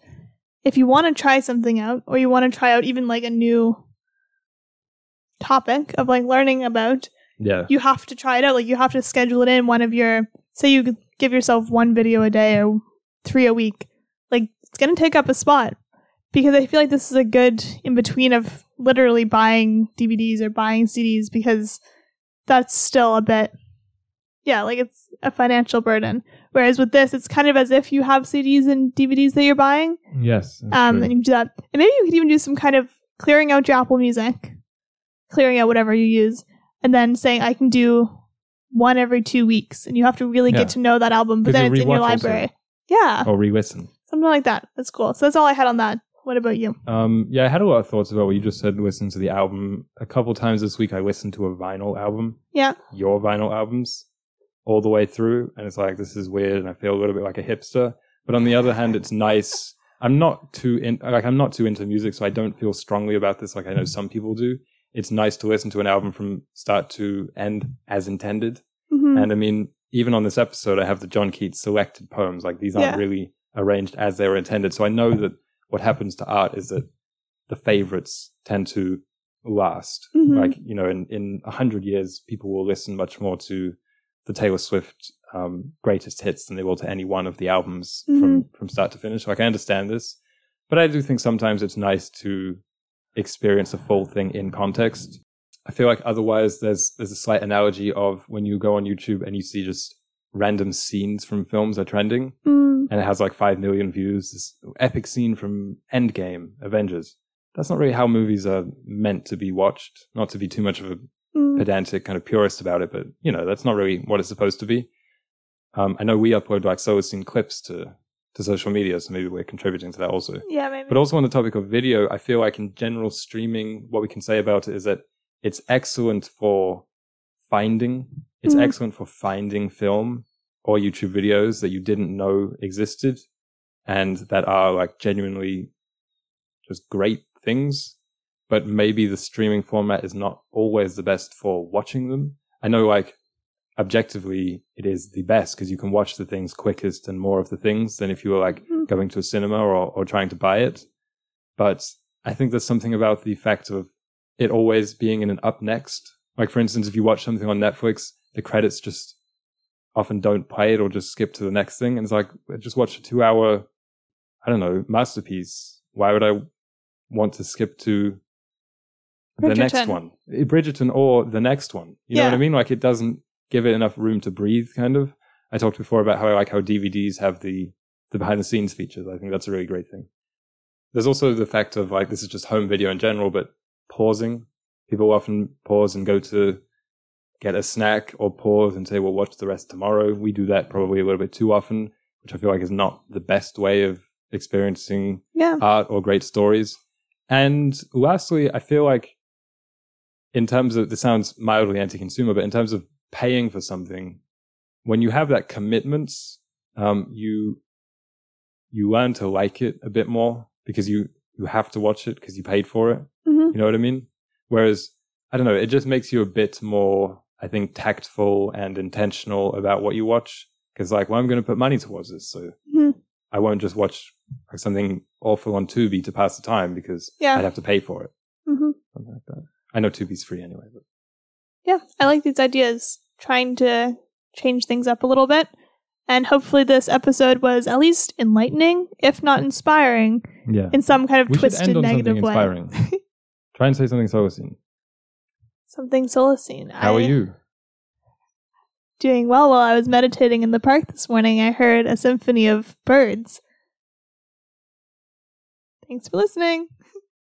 if you want to try something out or you want to try out even like a new topic of like learning about, Yeah. you have to try it out. Like you have to schedule it in one of your say you give yourself one video a day or three a week. Like it's gonna take up a spot. Because I feel like this is a good in between of literally buying DVDs or buying CDs because that's still a bit yeah, like it's a financial burden. Whereas with this, it's kind of as if you have CDs and DVDs that you're buying. Yes. Um, true. and you can do that. And maybe you could even do some kind of clearing out your Apple Music, clearing out whatever you use, and then saying I can do one every two weeks, and you have to really Yeah. get to know that album. But then it's in your rewatch also. library. Yeah, Or re-listen. something like that. That's cool. So that's all I had on that. What about you? Um, yeah, I had a lot of thoughts about what you just said. Listen to the album a couple times this week. I listened to a vinyl album, Yeah. your vinyl albums, all the way through, and it's like this is weird, and I feel a little bit like a hipster. But on the other hand, it's nice. I'm not too in, like I'm not too into music, so I don't feel strongly about this like I know some people do. It's nice to listen to an album from start to end as intended. Mhm. And I mean, even on this episode, I have the John Keats selected poems. Like these aren't Yeah. really arranged as they were intended. So I know that what happens to art is that the favorites tend to last. Mhm. Like, you know, in, in a hundred years, people will listen much more to the Taylor Swift um, greatest hits than they will to any one of the albums from, from start to finish. Like I can understand this, but I do think sometimes it's nice to experience a full thing in context. I feel like otherwise there's there's a slight analogy of when you go on YouTube and you see just random scenes from films are trending Mm, and it has like five million views. This epic scene from Endgame, Avengers. That's not really how movies are meant to be watched. Not to be too much of a mm. pedantic kind of purist about it, but you know that's not really what it's supposed to be. Um, I know we upload like Solacene clips to to social media, so maybe we're contributing to that also. Yeah, maybe. But also on the topic of video, I feel like in general streaming, what we can say about it is that it's excellent for finding. It's Mhm. excellent for finding film or YouTube videos that you didn't know existed and that are like genuinely just great things. But maybe the streaming format is not always the best for watching them. I know like objectively it is the best because you can watch the things quickest and more of the things than if you were like Mhm. going to a cinema or, or trying to buy it. But I think there's something about the fact of it always being in an up next. Like for instance, if you watch something on Netflix, the credits just often don't play it or just skip to the next thing. And it's like, just watch a two hour, I don't know, masterpiece. Why would I want to skip to the next one? Eh, Bridgerton or the next one. You know what I mean? Like it doesn't give it enough room to breathe, kind of. I talked before about how I like how DVDs have the, the behind the scenes features. I think that's a really great thing. There's also the fact of like, this is just home video in general, but pausing. People often pause and go to get a snack or pause and say, we'll watch the rest tomorrow. We do that probably a little bit too often, which I feel like is not the best way of experiencing yeah. art or great stories. And lastly, I feel like in terms of this sounds mildly anti-consumer, but in terms of paying for something, when you have that commitment, um, you you learn to like it a bit more because you you have to watch it because you paid for it. hmm You know what I mean? Whereas I don't know, it just makes you a bit more, I think, tactful and intentional about what you watch. Because like, well, I'm going to put money towards this, so Mhm. I won't just watch like something awful on Tubi to pass the time because Yeah. I'd have to pay for it. hmm Something like that. I know Tubi's free anyway, but Yeah, I like these ideas. Trying to change things up a little bit. And hopefully, this episode was at least enlightening, if not inspiring, yeah, in some kind of we twisted negative something way. inspiring. Try and say something Solacene. Something Solacene. How I, are you? Doing well while I was meditating in the park this morning. I heard a symphony of birds. Thanks for listening.